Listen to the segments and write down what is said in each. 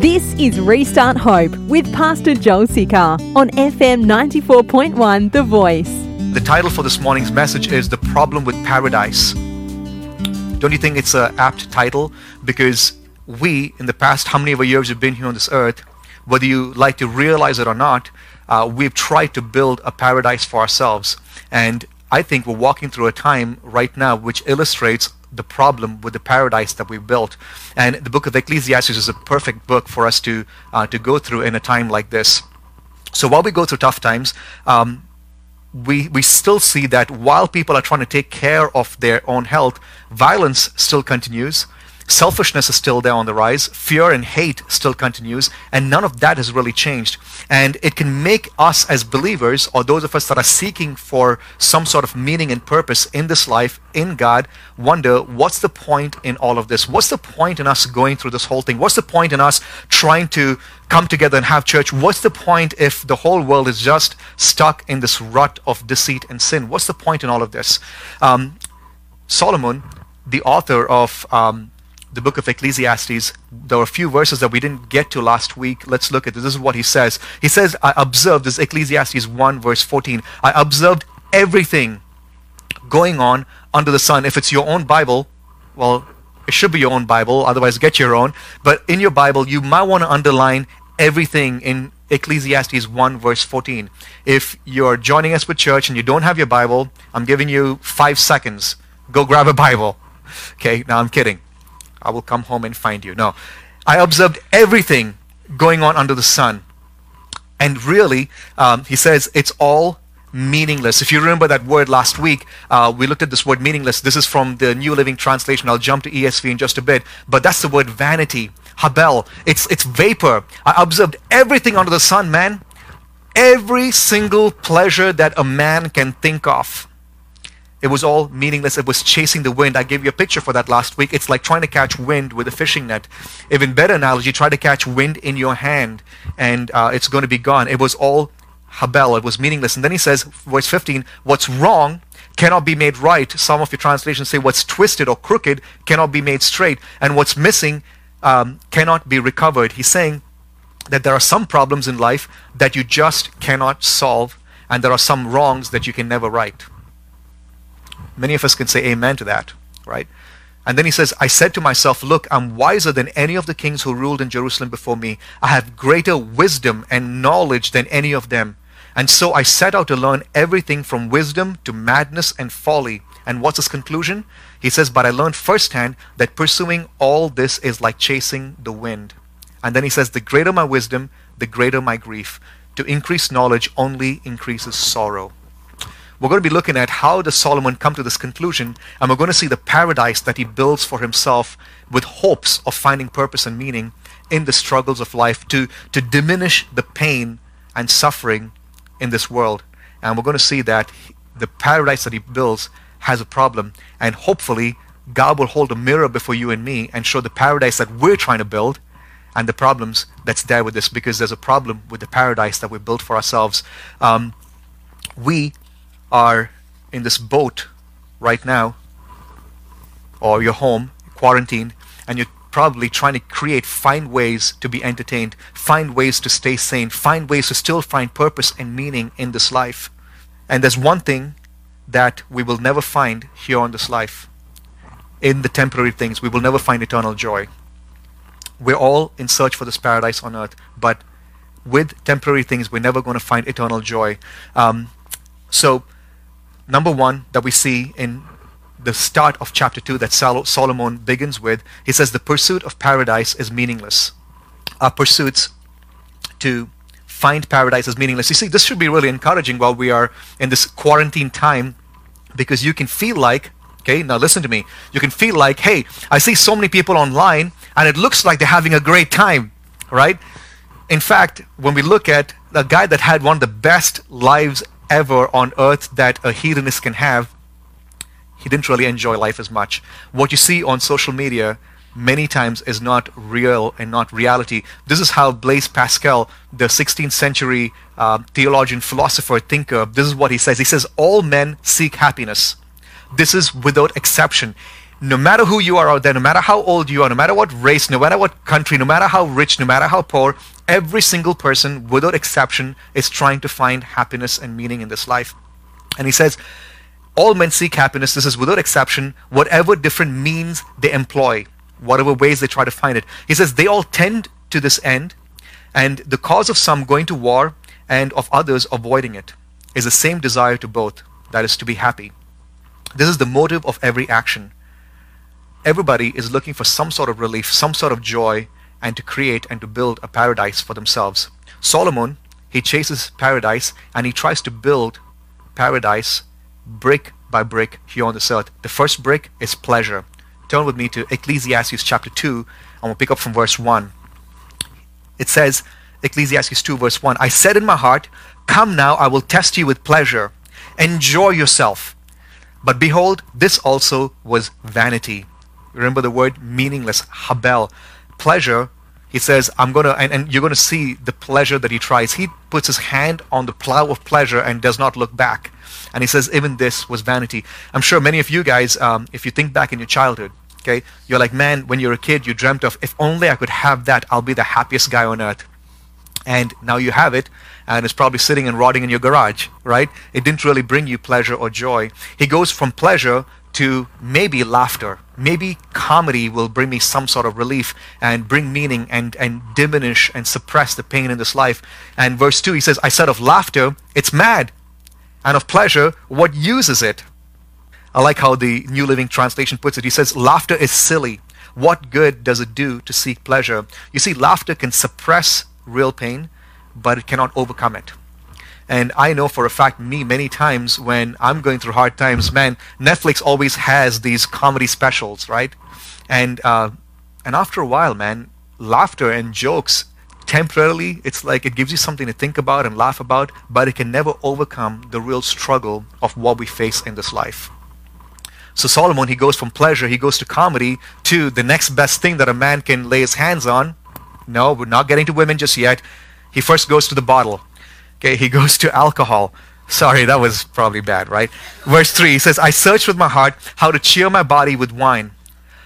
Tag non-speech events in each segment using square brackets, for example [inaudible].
This is Restart Hope with Pastor Joel Sikar on FM 94.1 The Voice. The title for this morning's message is The Problem with Paradise. Don't you think it's an apt title? Because we, in the past how many of our years we've been here on this earth, whether you like to realize it or not, uh, we've tried to build a paradise for ourselves. And I think we're walking through a time right now which illustrates the problem with the paradise that we built. And the book of Ecclesiastes is a perfect book for us to, uh, to go through in a time like this. So while we go through tough times, um, we, we still see that while people are trying to take care of their own health, violence still continues. Selfishness is still there on the rise. Fear and hate still continues. And none of that has really changed. And it can make us as believers, or those of us that are seeking for some sort of meaning and purpose in this life, in God, wonder what's the point in all of this? What's the point in us going through this whole thing? What's the point in us trying to come together and have church? What's the point if the whole world is just stuck in this rut of deceit and sin? What's the point in all of this? Um, Solomon, the author of um, the book of Ecclesiastes, there are a few verses that we didn't get to last week. Let's look at this. This is what he says. He says, I observed, this Ecclesiastes 1, verse 14. I observed everything going on under the sun. If it's your own Bible, well, it should be your own Bible, otherwise, get your own. But in your Bible, you might want to underline everything in Ecclesiastes 1, verse 14. If you're joining us with church and you don't have your Bible, I'm giving you five seconds. Go grab a Bible. [laughs] Okay, now I'm kidding. I will come home and find you. No. I observed everything going on under the sun. And really, um, he says it's all meaningless. If you remember that word last week, uh, we looked at this word meaningless. This is from the New Living Translation. I'll jump to ESV in just a bit. But that's the word vanity, habel. It's, it's vapor. I observed everything under the sun, man. Every single pleasure that a man can think of it was all meaningless. It was chasing the wind. I gave you a picture for that last week. It's like trying to catch wind with a fishing net. Even better analogy, try to catch wind in your hand and uh, it's going to be gone. It was all habel. It was meaningless. And then he says, verse 15, what's wrong cannot be made right. Some of your translations say what's twisted or crooked cannot be made straight. And what's missing um, cannot be recovered. He's saying that there are some problems in life that you just cannot solve and there are some wrongs that you can never right. Many of us can say amen to that, right? And then he says, I said to myself, Look, I'm wiser than any of the kings who ruled in Jerusalem before me. I have greater wisdom and knowledge than any of them. And so I set out to learn everything from wisdom to madness and folly. And what's his conclusion? He says, But I learned firsthand that pursuing all this is like chasing the wind. And then he says, The greater my wisdom, the greater my grief. To increase knowledge only increases sorrow. We're going to be looking at how does Solomon come to this conclusion, and we're going to see the paradise that he builds for himself with hopes of finding purpose and meaning in the struggles of life to, to diminish the pain and suffering in this world. And we're going to see that the paradise that he builds has a problem, and hopefully God will hold a mirror before you and me and show the paradise that we're trying to build and the problems that's there with this because there's a problem with the paradise that we built for ourselves. Um, we are in this boat right now, or you're home, quarantined, and you're probably trying to create, find ways to be entertained, find ways to stay sane, find ways to still find purpose and meaning in this life. And there's one thing that we will never find here on this life. In the temporary things, we will never find eternal joy. We're all in search for this paradise on earth, but with temporary things, we're never going to find eternal joy. Um, so, number one that we see in the start of chapter 2 that Sol- Solomon begins with, he says, The pursuit of paradise is meaningless. Our pursuits to find paradise is meaningless. You see, this should be really encouraging while we are in this quarantine time because you can feel like, okay, now listen to me, you can feel like, hey, I see so many people online and it looks like they're having a great time, right? In fact, when we look at a guy that had one of the best lives ever on earth that a hedonist can have, he didn't really enjoy life as much. What you see on social media many times is not real and not reality. This is how Blaise Pascal, the 16th century uh, theologian, philosopher, thinker, this is what he says. He says, All men seek happiness. This is without exception. no matter who you are out there, no matter how old you are, no matter what race, no matter what country, no matter how rich, no matter how poor, every single person, without exception, is trying to find happiness and meaning in this life. And he says, all men seek happiness. This is without exception, whatever different means they employ, whatever ways they try to find it. He says, they all tend to this end, and the cause of some going to war and of others avoiding it is the same desire to both, that is, to be happy. This is the motive of every action everybody is looking for some sort of relief, some sort of joy, and to create and to build a paradise for themselves. Solomon, he chases paradise and he tries to build paradise brick by brick here on this earth. The first brick is pleasure. Turn with me to Ecclesiastes chapter 2, and we'll pick up from verse 1. It says, Ecclesiastes 2, verse 1 I said in my heart, Come now, I will test you with pleasure. Enjoy yourself. But behold, this also was vanity Remember the word meaningless, habel. Pleasure, he says, I'm going to, and, and you're going to see the pleasure that he tries. He puts his hand on the plow of pleasure and does not look back. And he says, even this was vanity. I'm sure many of you guys, um, if you think back in your childhood, okay, you're like, man, when you're a kid, you dreamt of, if only I could have that, I'll be the happiest guy on earth. And now you have it, and it's probably sitting and rotting in your garage, right? It didn't really bring you pleasure or joy. He goes from pleasure to maybe laughter. Maybe comedy will bring me some sort of relief and bring meaning and, and diminish and suppress the pain in this life. And verse 2, he says, I said of laughter, it's mad. And of pleasure, what use is it? I like how the New Living Translation puts it. He says, Laughter is silly. What good does it do to seek pleasure? You see, laughter can suppress real pain, but it cannot overcome it. And I know for a fact, me, many times when I'm going through hard times, man, Netflix always has these comedy specials, right? And uh, and after a while, man, laughter and jokes temporarily, it's like it gives you something to think about and laugh about, but it can never overcome the real struggle of what we face in this life. So Solomon, he goes from pleasure, he goes to comedy, to the next best thing that a man can lay his hands on. No, we're not getting to women just yet. He first goes to the bottle. Okay, he goes to alcohol. Sorry, that was probably bad, right? Verse 3 he says, I searched with my heart how to cheer my body with wine,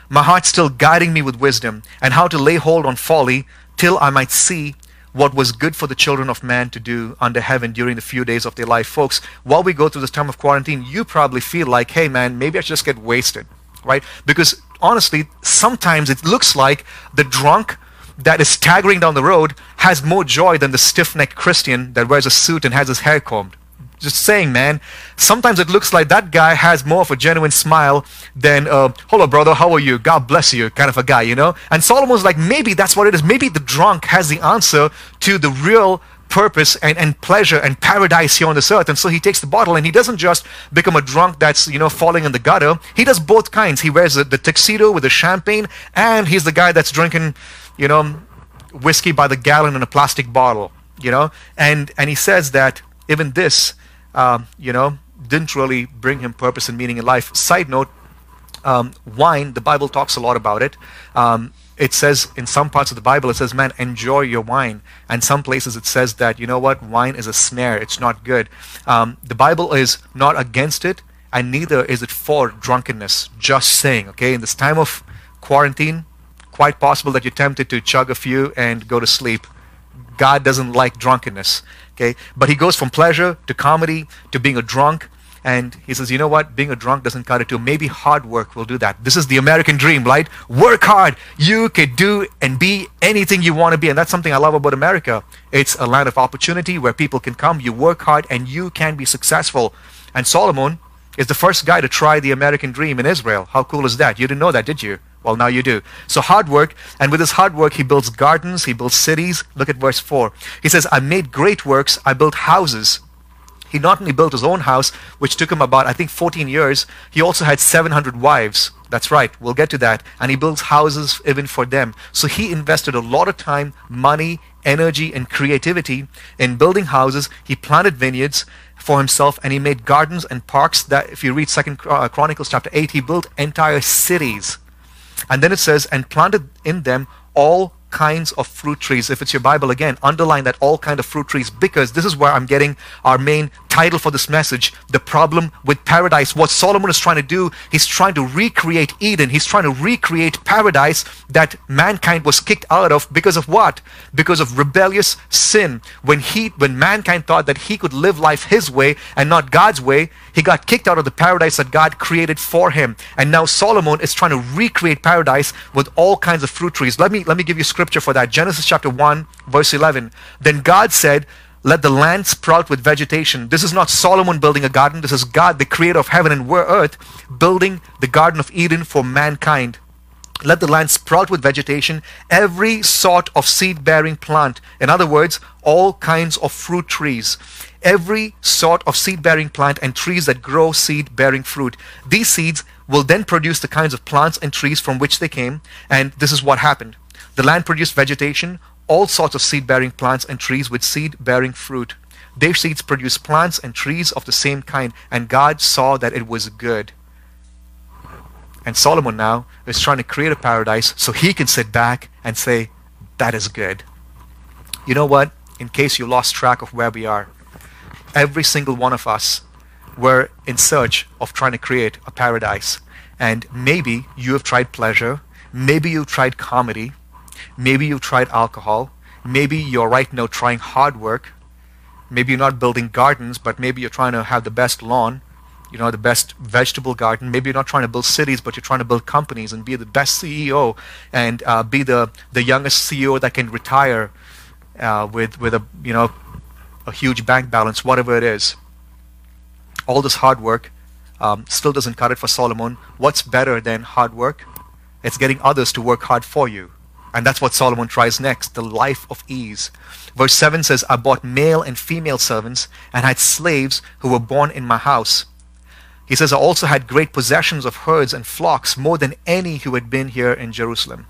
my heart still guiding me with wisdom, and how to lay hold on folly till I might see what was good for the children of man to do under heaven during the few days of their life. Folks, while we go through this time of quarantine, you probably feel like, hey man, maybe I should just get wasted, right? Because honestly, sometimes it looks like the drunk that is staggering down the road has more joy than the stiff necked Christian that wears a suit and has his hair combed. Just saying, man. Sometimes it looks like that guy has more of a genuine smile than, uh, hello, brother, how are you? God bless you, kind of a guy, you know? And Solomon's like, maybe that's what it is. Maybe the drunk has the answer to the real purpose and, and pleasure and paradise here on this earth. And so he takes the bottle and he doesn't just become a drunk that's, you know, falling in the gutter. He does both kinds. He wears the, the tuxedo with the champagne and he's the guy that's drinking you know, whiskey by the gallon in a plastic bottle, you know, and and he says that even this, um, you know, didn't really bring him purpose and meaning in life. Side note, um, wine, the Bible talks a lot about it. Um, it says in some parts of the Bible, it says, man, enjoy your wine. And some places it says that, you know what, wine is a snare, it's not good. Um, the Bible is not against it, and neither is it for drunkenness. Just saying, okay? In this time of quarantine, quite possible that you're tempted to chug a few and go to sleep. God doesn't like drunkenness. Okay? But he goes from pleasure to comedy to being a drunk. And he says, you know what? Being a drunk doesn't cut it too. Maybe hard work will do that. This is the American dream, right? Work hard. You can do and be anything you want to be. And that's something I love about America. It's a land of opportunity where people can come, you work hard, and you can be successful. And Solomon is the first guy to try the American dream in Israel. How cool is that? You didn't know that, did you? Well, now you do. So hard work, and with his hard work, he builds gardens, he builds cities. Look at verse 4. He says, I made great works, I built houses. He not only built his own house, which took him about, I think, 14 years, he also had 700 wives. That's right, we'll get to that. And he builds houses even for them. So he invested a lot of time, money, energy, and creativity in building houses. He planted vineyards for himself, and he made gardens and parks that, if you read Second uh, Chronicles chapter 8, he built entire cities and then it says, and planted in them all kinds of fruit trees. If it's your Bible again, underline that all kind of fruit trees because this is where I'm getting our main title for this message The Problem with Paradise. What Solomon is trying to do, he's trying to recreate Eden. He's trying to recreate paradise that mankind was kicked out of because of what? Because of rebellious sin. When he when mankind thought that he could live life his way and not God's way, he got kicked out of the paradise that God created for him. And now Solomon is trying to recreate paradise with all kinds of fruit trees. Let me let me give you scripture for that. Genesis chapter 1 verse 11. Then God said, let the land sprout with vegetation. This is not Solomon building a garden. This is God, the creator of heaven and earth, building the Garden of Eden for mankind. Let the land sprout with vegetation, every sort of seed bearing plant. In other words, all kinds of fruit trees. Every sort of seed bearing plant and trees that grow seed bearing fruit. These seeds will then produce the kinds of plants and trees from which they came. And this is what happened. The land produced vegetation, all sorts of seed bearing plants and trees with seed bearing fruit. Their seeds produce plants and trees of the same kind, and God saw that it was good. And Solomon now is trying to create a paradise so he can sit back and say, That is good. You know what? In case you lost track of where we are, every single one of us were in search of trying to create a paradise. And maybe you have tried pleasure, maybe you've tried comedy, Maybe you've tried alcohol. Maybe you're right now trying hard work. Maybe you're not building gardens, but maybe you're trying to have the best lawn, you know, the best vegetable garden. Maybe you're not trying to build cities, but you're trying to build companies and be the best CEO and uh, be the, the youngest CEO that can retire uh, with, with a, you know, a huge bank balance, whatever it is. All this hard work um, still doesn't cut it for Solomon. What's better than hard work? It's getting others to work hard for you. And that's what Solomon tries next the life of ease. Verse 7 says, I bought male and female servants and had slaves who were born in my house. He says, I also had great possessions of herds and flocks, more than any who had been here in Jerusalem.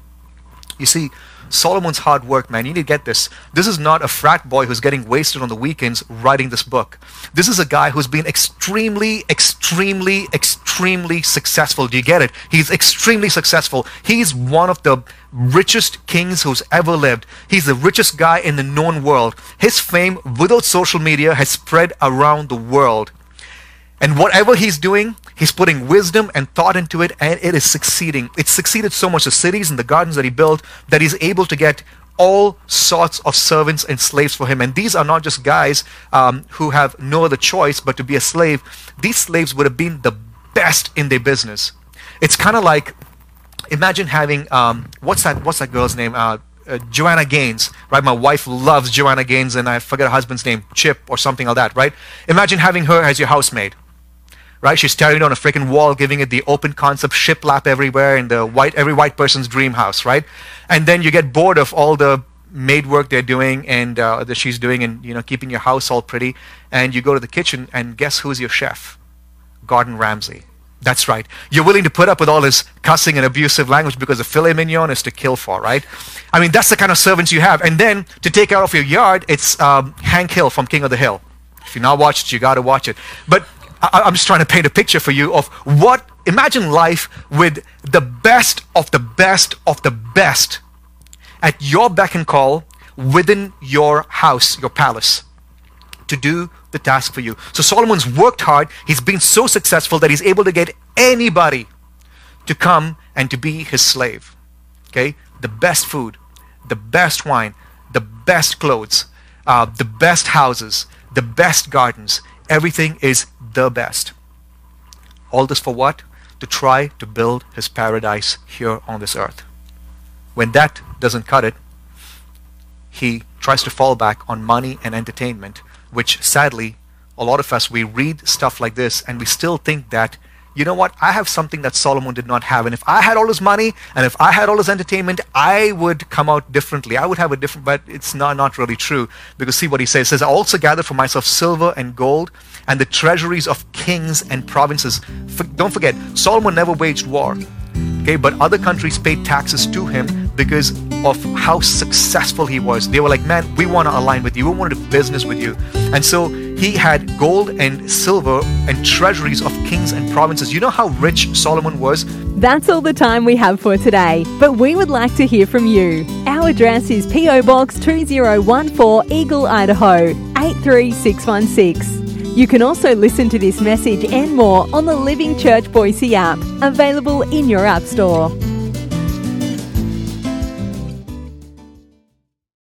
You see, Solomon's hard work, man. You need to get this. This is not a frat boy who's getting wasted on the weekends writing this book. This is a guy who's been extremely, extremely, extremely successful. Do you get it? He's extremely successful. He's one of the richest kings who's ever lived. He's the richest guy in the known world. His fame without social media has spread around the world. And whatever he's doing, he's putting wisdom and thought into it, and it is succeeding. It's succeeded so much, the cities and the gardens that he built, that he's able to get all sorts of servants and slaves for him. And these are not just guys um, who have no other choice but to be a slave. These slaves would have been the best in their business. It's kind of like imagine having um, what's that? What's that girl's name? Uh, uh, Joanna Gaines, right? My wife loves Joanna Gaines, and I forget her husband's name, Chip or something like that, right? Imagine having her as your housemaid right? She's staring on a freaking wall, giving it the open concept shiplap everywhere in the white every white person's dream house, right? And then you get bored of all the maid work they're doing and uh, that she's doing, and you know keeping your house all pretty, and you go to the kitchen, and guess who's your chef? Gordon Ramsay. That's right. You're willing to put up with all his cussing and abusive language because the filet mignon is to kill for, right? I mean, that's the kind of servants you have. And then to take care of your yard, it's um, Hank Hill from King of the Hill. If you've not watched it, you got to watch it. But I, am just trying to paint a picture for you of what, imagine life with the best of the best of the best at your beck and call within your house, your palace, to do the task for you. So Solomon's worked hard. He's been so successful that he's able to get anybody to come and to be his slave. Okay? The best food, the best wine, the best clothes, uh, the best houses, the best gardens. Everything is the best. All this for what? To try to build his paradise here on this earth. When that doesn't cut it, he tries to fall back on money and entertainment, which sadly, a lot of us, we read stuff like this and we still think that you know what? I have something that Solomon did not have. And if I had all his money and if I had all his entertainment, I would come out differently. I would have a different, but it's not, not really true. Because see what he says. He says, I also gathered for myself silver and gold and the treasuries of kings and provinces. For, don't forget, Solomon never waged war. Okay, but other countries paid taxes to him because of how successful he was. They were like, man, we want to align with you. We want to do business with you. And so he had gold and silver and treasuries of kings and provinces. You know how rich Solomon was? That's all the time we have for today, but we would like to hear from you. Our address is P.O. Box 2014 Eagle, Idaho 83616. You can also listen to this message and more on the Living Church Boise app, available in your App Store.